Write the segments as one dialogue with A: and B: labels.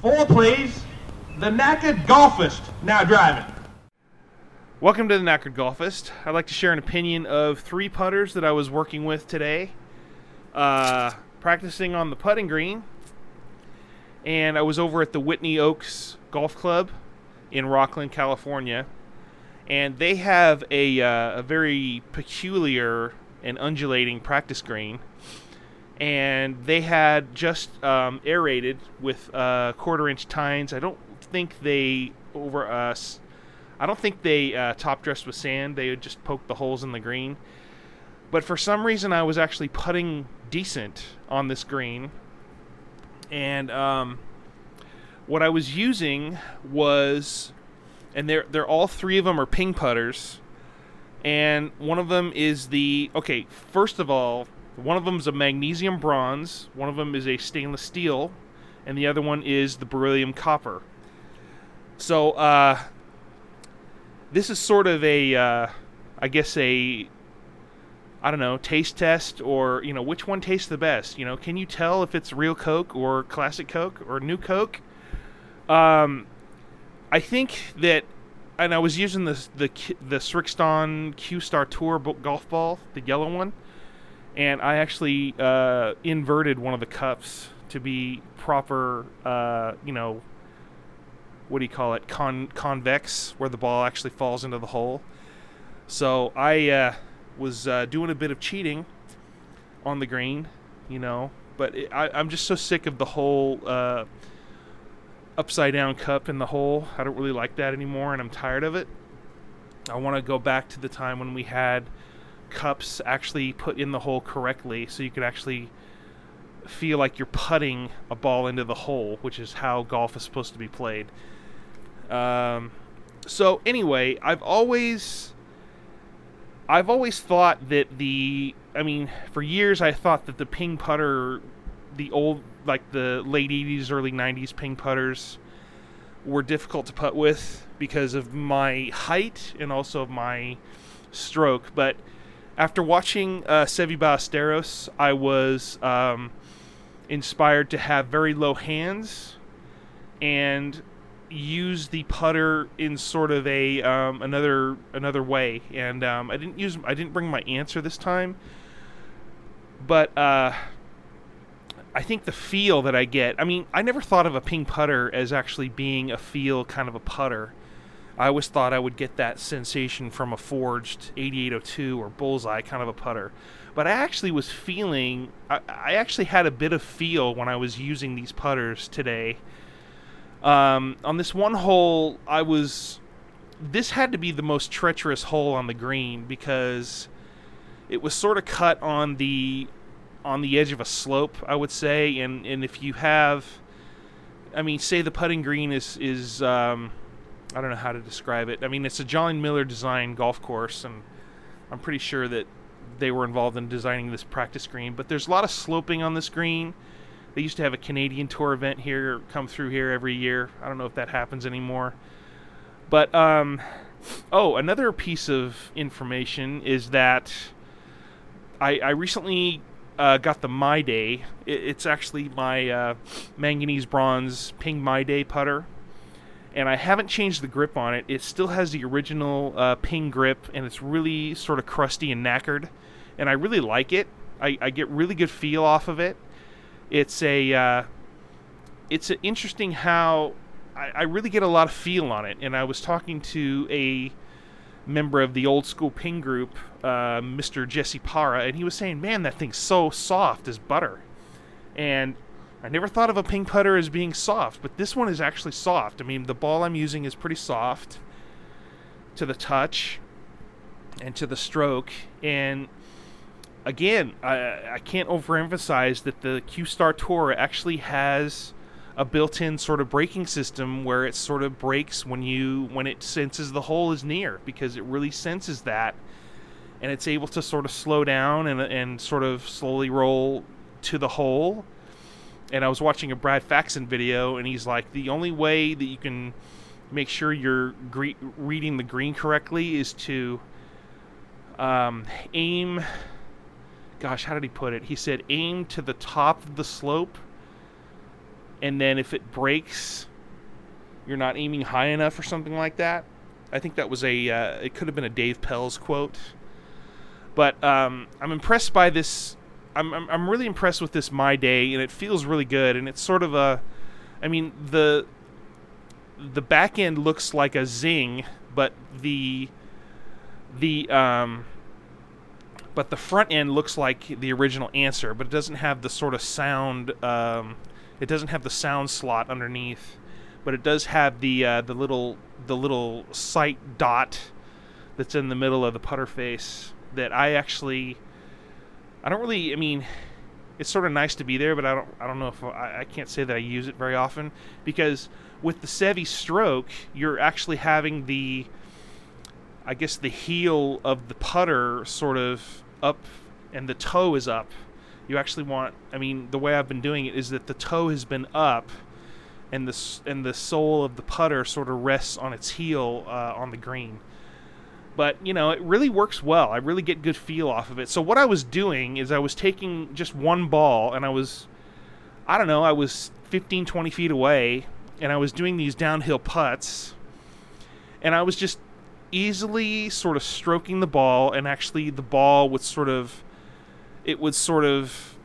A: Four, please. The knackered golfist now driving.
B: Welcome to the Knackered Golfist. I'd like to share an opinion of three putters that I was working with today, uh, practicing on the putting green. And I was over at the Whitney Oaks Golf Club in Rocklin, California. And they have a, uh, a very peculiar and undulating practice green. And they had just um, aerated with uh, quarter inch tines. I don't think they over us. I don't think they uh, top dressed with sand. They just poke the holes in the green. But for some reason, I was actually putting decent on this green. And um, what I was using was, and they're they're all three of them are ping putters, and one of them is the okay. First of all, one of them is a magnesium bronze, one of them is a stainless steel, and the other one is the beryllium copper. So uh, this is sort of a, uh, I guess a, I don't know, taste test or you know which one tastes the best. You know, can you tell if it's real Coke or classic Coke or new Coke? Um, I think that, and I was using the the the Srixon Q Star Tour golf ball, the yellow one, and I actually uh, inverted one of the cups to be proper, uh, you know, what do you call it, con convex, where the ball actually falls into the hole. So I uh, was uh, doing a bit of cheating on the green, you know, but it, I, I'm just so sick of the whole uh, upside down cup in the hole. I don't really like that anymore, and I'm tired of it. I want to go back to the time when we had cups actually put in the hole correctly, so you could actually feel like you're putting a ball into the hole, which is how golf is supposed to be played. Um, so anyway, I've always I've always thought that the I mean, for years I thought that the ping putter the old like the late 80s early 90s ping putters were difficult to putt with because of my height and also my stroke, but after watching uh, Seve Ballesteros, I was um, inspired to have very low hands and use the putter in sort of a um, another another way, and um, I didn't use I didn't bring my Anser this time, but uh, I think the feel that I get. I mean, I never thought of a ping putter as actually being a feel kind of a putter. I always thought I would get that sensation from a forged 8802 or bullseye kind of a putter. But I actually was feeling, I, I actually had a bit of feel when I was using these putters today um, on this one hole, I was. This had to be the most treacherous hole on the green because it was sort of cut on the on the edge of a slope, I would say, and and if you have, I mean, say the putting green is is um, I don't know how to describe it. I mean, it's a John Miller design golf course, and I'm pretty sure that they were involved in designing this practice green. But there's a lot of sloping on this green they used to have a Canadian tour event here, come through here every year. I don't know if that happens anymore. But um, oh, another piece of information is that I, I recently uh, got the My Day. It, it's actually my uh, manganese bronze Ping My Day putter, and I haven't changed the grip on it. It still has the original uh, Ping grip, and it's really sort of crusty and knackered, and I really like it. I, I get really good feel off of it it's a uh, it's interesting how I, I, really get a lot of feel on it. And I was talking to a member of the old school ping group, uh, Mr. Jesse Para, and he was saying, "Man, that thing's so soft as butter." And I never thought of a ping putter as being soft, but this one is actually soft. I mean, the ball I'm using is pretty soft to the touch and to the stroke, and again, I, I can't overemphasize that the Q Star Tour actually has a built-in sort of braking system where it sort of breaks when you when it senses the hole is near because it really senses that and it's able to sort of slow down and and sort of slowly roll to the hole. And I was watching a Brad Faxon video and he's like the only way that you can make sure you're gre- reading the green correctly is to um, aim gosh, how did he put it? He said, aim to the top of the slope and then if it breaks, you're not aiming high enough or something like that. I think that was a uh, it could have been a Dave Pelz quote. But um, I'm impressed by this. I'm, I'm I'm really impressed with this my day, and it feels really good. And it's sort of a, I mean the the back end looks like a zing, but the the um but the front end looks like the original Anser, but it doesn't have the sort of sound. Um, it doesn't have the sound slot underneath, but it does have the uh, the little the little sight dot that's in the middle of the putter face. That I actually, I don't really. I mean, it's sort of nice to be there, but I don't. I don't know if I, I can't say that I use it very often because with the Seve stroke, you're actually having the I guess the heel of the putter sort of up and the toe is up. You actually want I mean the way I've been doing it is that the toe has been up and the and the sole of the putter sort of rests on its heel uh, on the green. But you know it really works well. I really get good feel off of it. So what I was doing is I was taking just one ball and I was I don't know I was 15 20 feet away and I was doing these downhill putts and I was just easily sort of stroking the ball, and actually the ball would sort of, it would sort of,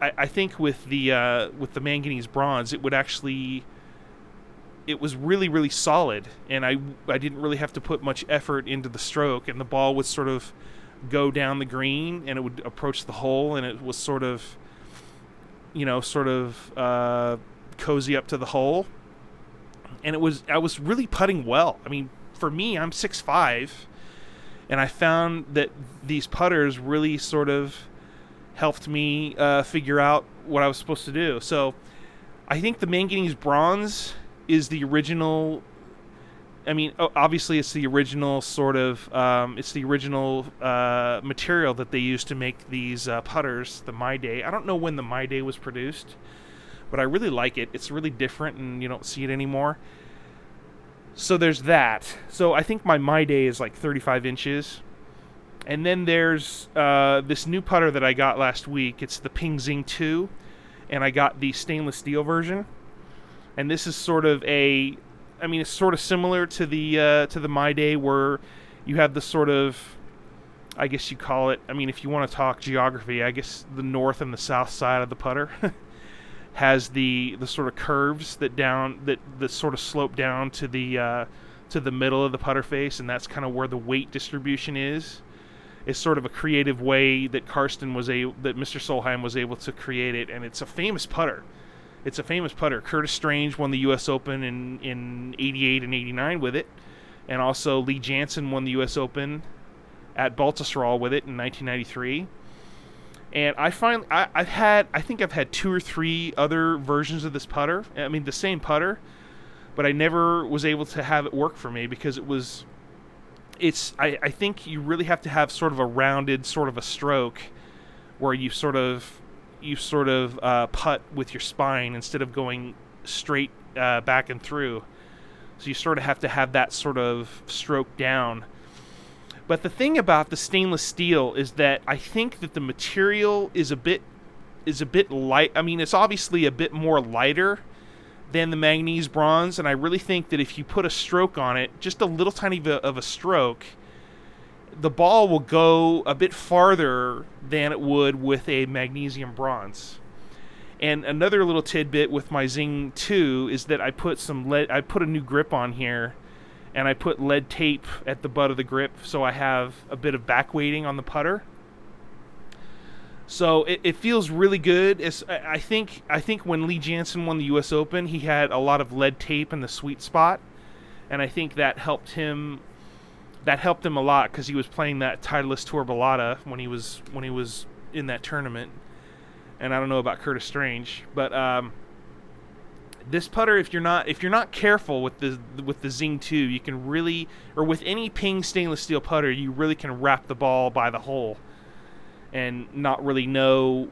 B: I, I think with the uh, with the manganese bronze, it would actually, it was really really solid, and I I didn't really have to put much effort into the stroke, and the ball would sort of go down the green, and it would approach the hole, and it was sort of, you know, sort of uh, cozy up to the hole and it was I was really putting well. I mean, for me, I'm six five, and I found that these putters really sort of helped me uh, figure out what I was supposed to do. So I think the manganese bronze is the original. I mean, obviously, it's the original sort of. Um, it's the original uh, material that they used to make these uh, putters. The My Day. I don't know when the My Day was produced, but I really like it. It's really different, and you don't see it anymore. So there's that. So I think my my day is like 35 inches. And then there's uh, this new putter that I got last week. It's the Ping Zing 2, and I got the stainless steel version. And this is sort of a, I mean, it's sort of similar to the uh, to the My Day where you have the sort of, I guess you call it. I mean, if you want to talk geography, I guess the north and the south side of the putter. has the the sort of curves that down that that sort of slope down to the uh, to the middle of the putter face, and that's kind of where the weight distribution is. It's sort of a creative way that Karsten was a that Mr. Solheim was able to create it, and it's a famous putter. It's a famous putter. Curtis Strange won the U.S. Open in in '88 and '89 with it, and also Lee Janzen won the U.S. Open at Baltusrol with it in 1993 and I find I, have had I think I've had two or three other versions of this putter. I mean the same putter, but I never was able to have it work for me because it was. It's I, I think you really have to have sort of a rounded sort of a stroke, where you sort of you sort of uh, putt with your spine instead of going straight uh, back and through. So you sort of have to have that sort of stroke down but the thing about the stainless steel is that I think that the material is a bit is a bit light. I mean, it's obviously a bit more lighter than the manganese bronze, and I really think that if you put a stroke on it, just a little tiny bit of a stroke, the ball will go a bit farther than it would with a magnesium bronze. And another little tidbit with my Zing 2 is that I put some lead, I put a new grip on here and I put lead tape at the butt of the grip so I have a bit of back weighting on the putter. So it, it feels really good. It's, I think I think when Lee Janzen won the U.S. Open, he had a lot of lead tape in the sweet spot, and I think that helped him. That helped him a lot because he was playing that Titleist Tour Balata when he was when he was in that tournament. And I don't know about Curtis Strange, but um, this putter if you're not if you're not careful with the with the Zing 2 you can really or with any ping stainless steel putter you really can rap the ball by the hole and not really know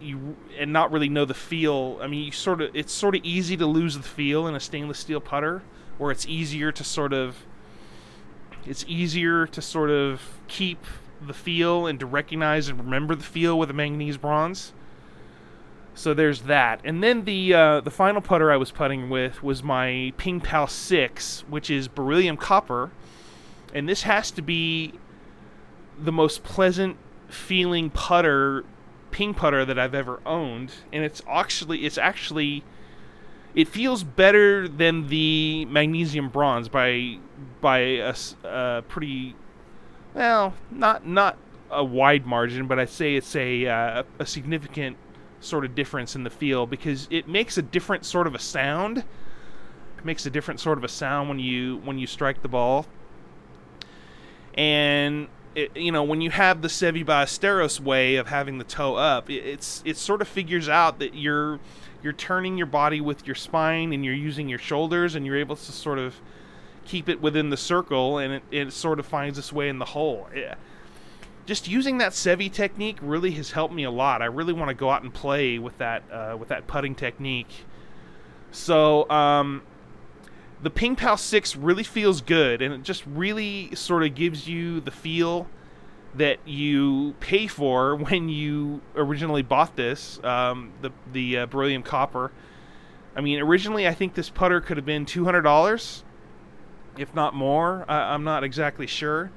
B: you and not really know the feel I mean you sort of it's sort of easy to lose the feel in a stainless steel putter or it's easier to sort of it's easier to sort of keep the feel and to recognize and remember the feel with a manganese bronze. So there's that, and then the uh, the final putter I was putting with was my Ping Pal Six, which is beryllium copper, and this has to be the most pleasant feeling putter, ping putter that I've ever owned, and it's actually it's actually it feels better than the magnesium bronze by by a, pretty well not not a wide margin, but I'd say it's a uh, a significant sort of difference in the feel because it makes a different sort of a sound. It makes a different sort of a sound when you when you strike the ball. And it, you know when you have the Seve Ballesteros way of having the toe up, it, it's it sort of figures out that you're you're turning your body with your spine and you're using your shoulders and you're able to sort of keep it within the circle and it, it sort of finds its way in the hole. Yeah. just using that Seve technique really has helped me a lot. I really want to go out and play with that uh, with that putting technique. So um, the Ping Pal Six really feels good, and it just really sort of gives you the feel that you pay for when you originally bought this. Um, the the uh, beryllium copper. I mean, originally I think this putter could have been two hundred dollars, if not more. I, I'm not exactly sure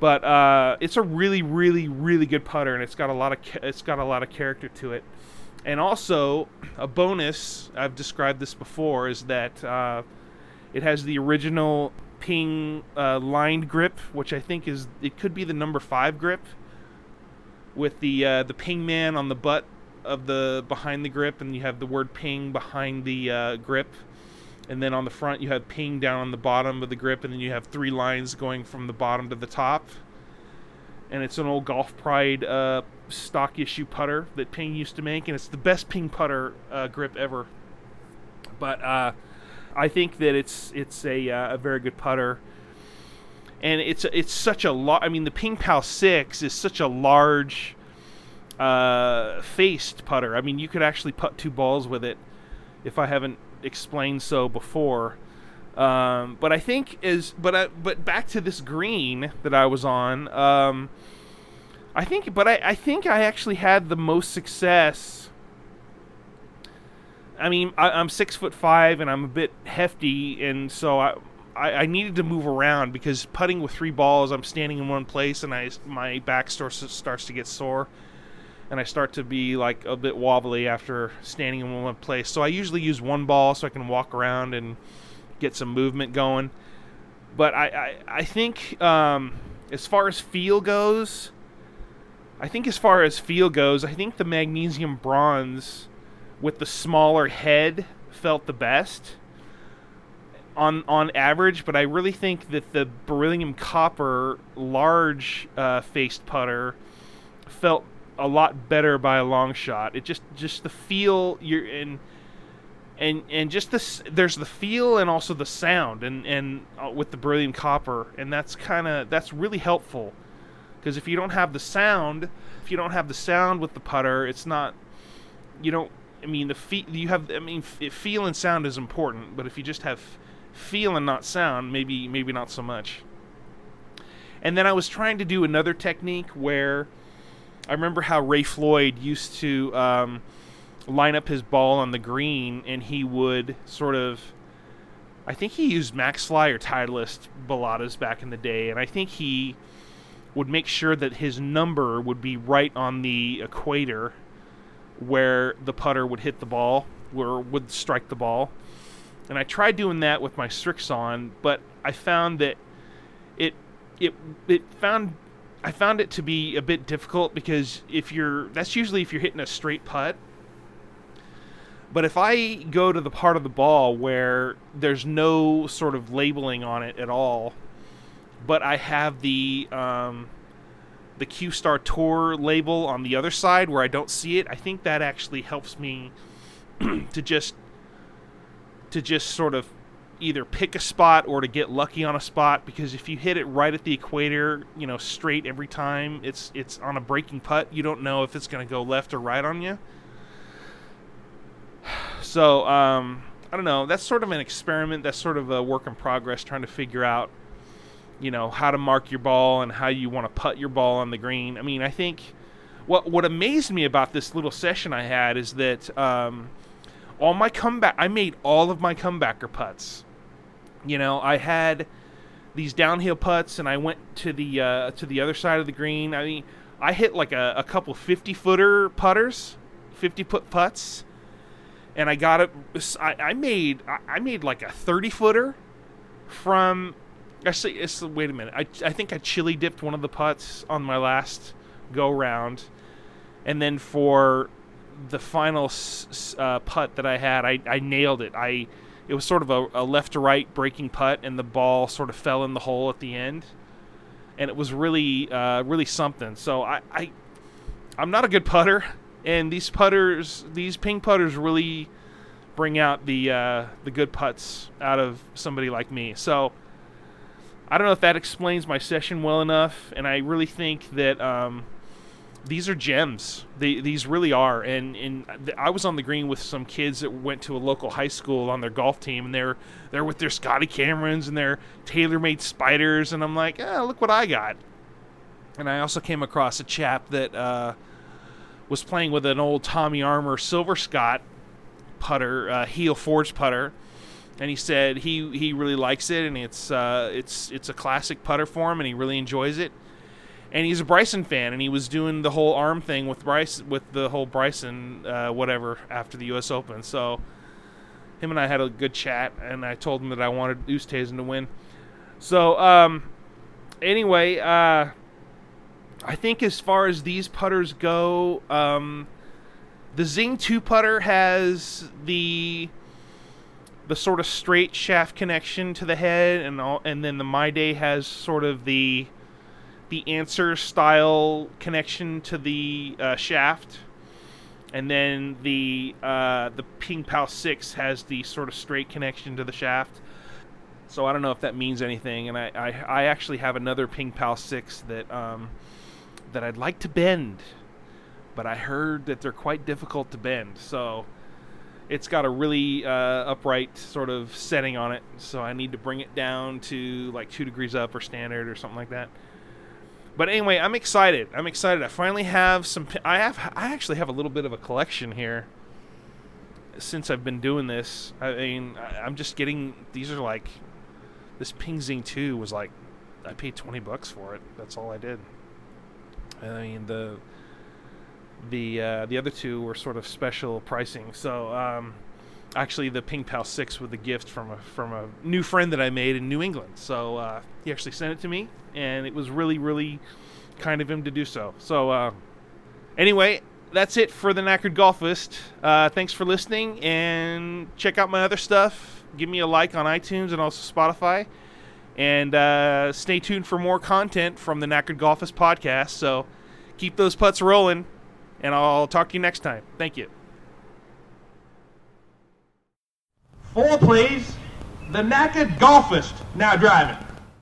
B: but uh, it's a really, really, really good putter, and it's got a lot of ca- it's got a lot of character to it. And also, a bonus I've described this before is that uh, it has the original Ping uh, lined grip, which I think is it could be the number five grip, with the uh, the Ping man on the butt of the behind the grip, and you have the word Ping behind the uh, grip. And then on the front you have ping down on the bottom of the grip and then you have three lines going from the bottom to the top. And it's an old golf pride uh, stock issue putter that ping used to make and it's the best ping putter uh, grip ever. But uh, i think that it's it's a, uh, a very good putter and it's it's such a lot i mean the ping pal 6 is such a large uh, faced putter i mean you could actually put two balls with it if i haven't explained so before. Um, but I think is but I, but back to this green that I was on. Um, I think, but I, I think I actually had the most success. I mean, I, am six foot five and I'm a bit hefty, and so I, I, I needed to move around because putting with three balls, I'm standing in one place and I my back starts starts to get sore and I start to be like a bit wobbly after standing in one place. So I usually use one ball so I can walk around and get some movement going. But I, I, I think um, as far as feel goes, I think as far as feel goes, I think the magnesium bronze with the smaller head felt the best on on average, but I really think that the beryllium copper large uh, faced putter felt a lot better by a long shot. It just just the feel you're in and and just this there's the feel and also the sound and and uh, with the beryllium copper and that's kind of that's really helpful because if you don't have the sound if you don't have the sound with the putter it's not you don't I mean the feel you have I mean f- feel and sound is important but if you just have feel and not sound maybe maybe not so much and then I was trying to do another technique where I remember how Ray Floyd used to um, line up his ball on the green, and he would sort of. I think he used Maxfli or Titleist Balatas back in the day, and I think he would make sure that his number would be right on the equator where the putter would hit the ball, or would strike the ball. And I tried doing that with my Srixon, but I found that it it it found I found it to be a bit difficult because if you're that's usually if you're hitting a straight putt. But if I go to the part of the ball where there's no sort of labeling on it at all, but I have the um, the Q Star Tour label on the other side where I don't see it, I think that actually helps me to just to just sort of either pick a spot or to get lucky on a spot because if you hit it right at the equator, you know, straight every time, it's it's on a breaking putt. You don't know if it's going to go left or right on you. So, um, I don't know. That's sort of an experiment. That's sort of a work in progress, trying to figure out, you know, how to mark your ball and how you want to putt your ball on the green. I mean, I think what what amazed me about this little session I had is that um, all my comeback, I made all of my comebacker putts. You know, I had these downhill putts, and I went to the uh, to the other side of the green. I mean, I hit like a, a couple fifty footer putters, fifty foot putts, and I got it. I, I made I made like a thirty footer from. Actually, it's, wait a minute. I, I think I chili dipped one of the putts on my last go round, and then for the final uh, putt that I had, I, I nailed it. I it was sort of a, a, left to right breaking putt, and the ball sort of fell in the hole at the end, and it was really uh, really something. So I, I I'm not a good putter, and these putters, these ping putters, really bring out the uh, the good putts out of somebody like me. So I don't know if that explains my session well enough, and I really think that. Um, these are gems. They, these really are. And, and I was on the green with some kids that went to a local high school on their golf team, and they're they're with their Scotty Camerons and their TaylorMade spiders, and I'm like, oh, look what I got. And I also came across a chap that uh, was playing with an old Tommy Armour Silver Scott putter, uh, heel forged putter, and he said he he really likes it, and it's uh, it's it's a classic putter for him, and he really enjoys it and he's a Bryson fan, and he was doing the whole arm thing with Bryce, with the whole Bryson uh, whatever after the U.S. Open. So him and I had a good chat, and I told him that I wanted Oosthuizen to win. So um, anyway, uh, I think as far as these putters go, um, the Zing Two putter has the the sort of straight shaft connection to the head, and all, and then the My Day has sort of the the Anser style connection to the uh, shaft, and then the uh, the Ping Pal Six has the sort of straight connection to the shaft. So I don't know if that means anything, and I, I, I actually have another Ping Pal Six that um, that I'd like to bend, but I heard that they're quite difficult to bend. So it's got a really uh, upright sort of setting on it, so I need to bring it down to like two degrees up or standard or something like that. But anyway, I'm excited. I'm excited. I finally have some. I have. I actually have a little bit of a collection here. Since I've been doing this, I mean, I'm just getting. These are like, this Ping Zing two was like, I paid twenty bucks for it. That's all I did. I mean the. The uh, the other two were sort of special pricing. So um, actually the Ping Pal six with a gift from a from a new friend that I made in New England. So uh, he actually sent it to me, and it was really really kind of him to do so. So uh, anyway, that's it for the Knackered Golfist. Uh, thanks for listening, and check out my other stuff. Give me a like on iTunes and also Spotify, and uh, stay tuned for more content from the Knackered Golfist podcast. So keep those putts rolling, and I'll talk to you next time. Thank you.
A: Four, please. The knackered golfist now driving.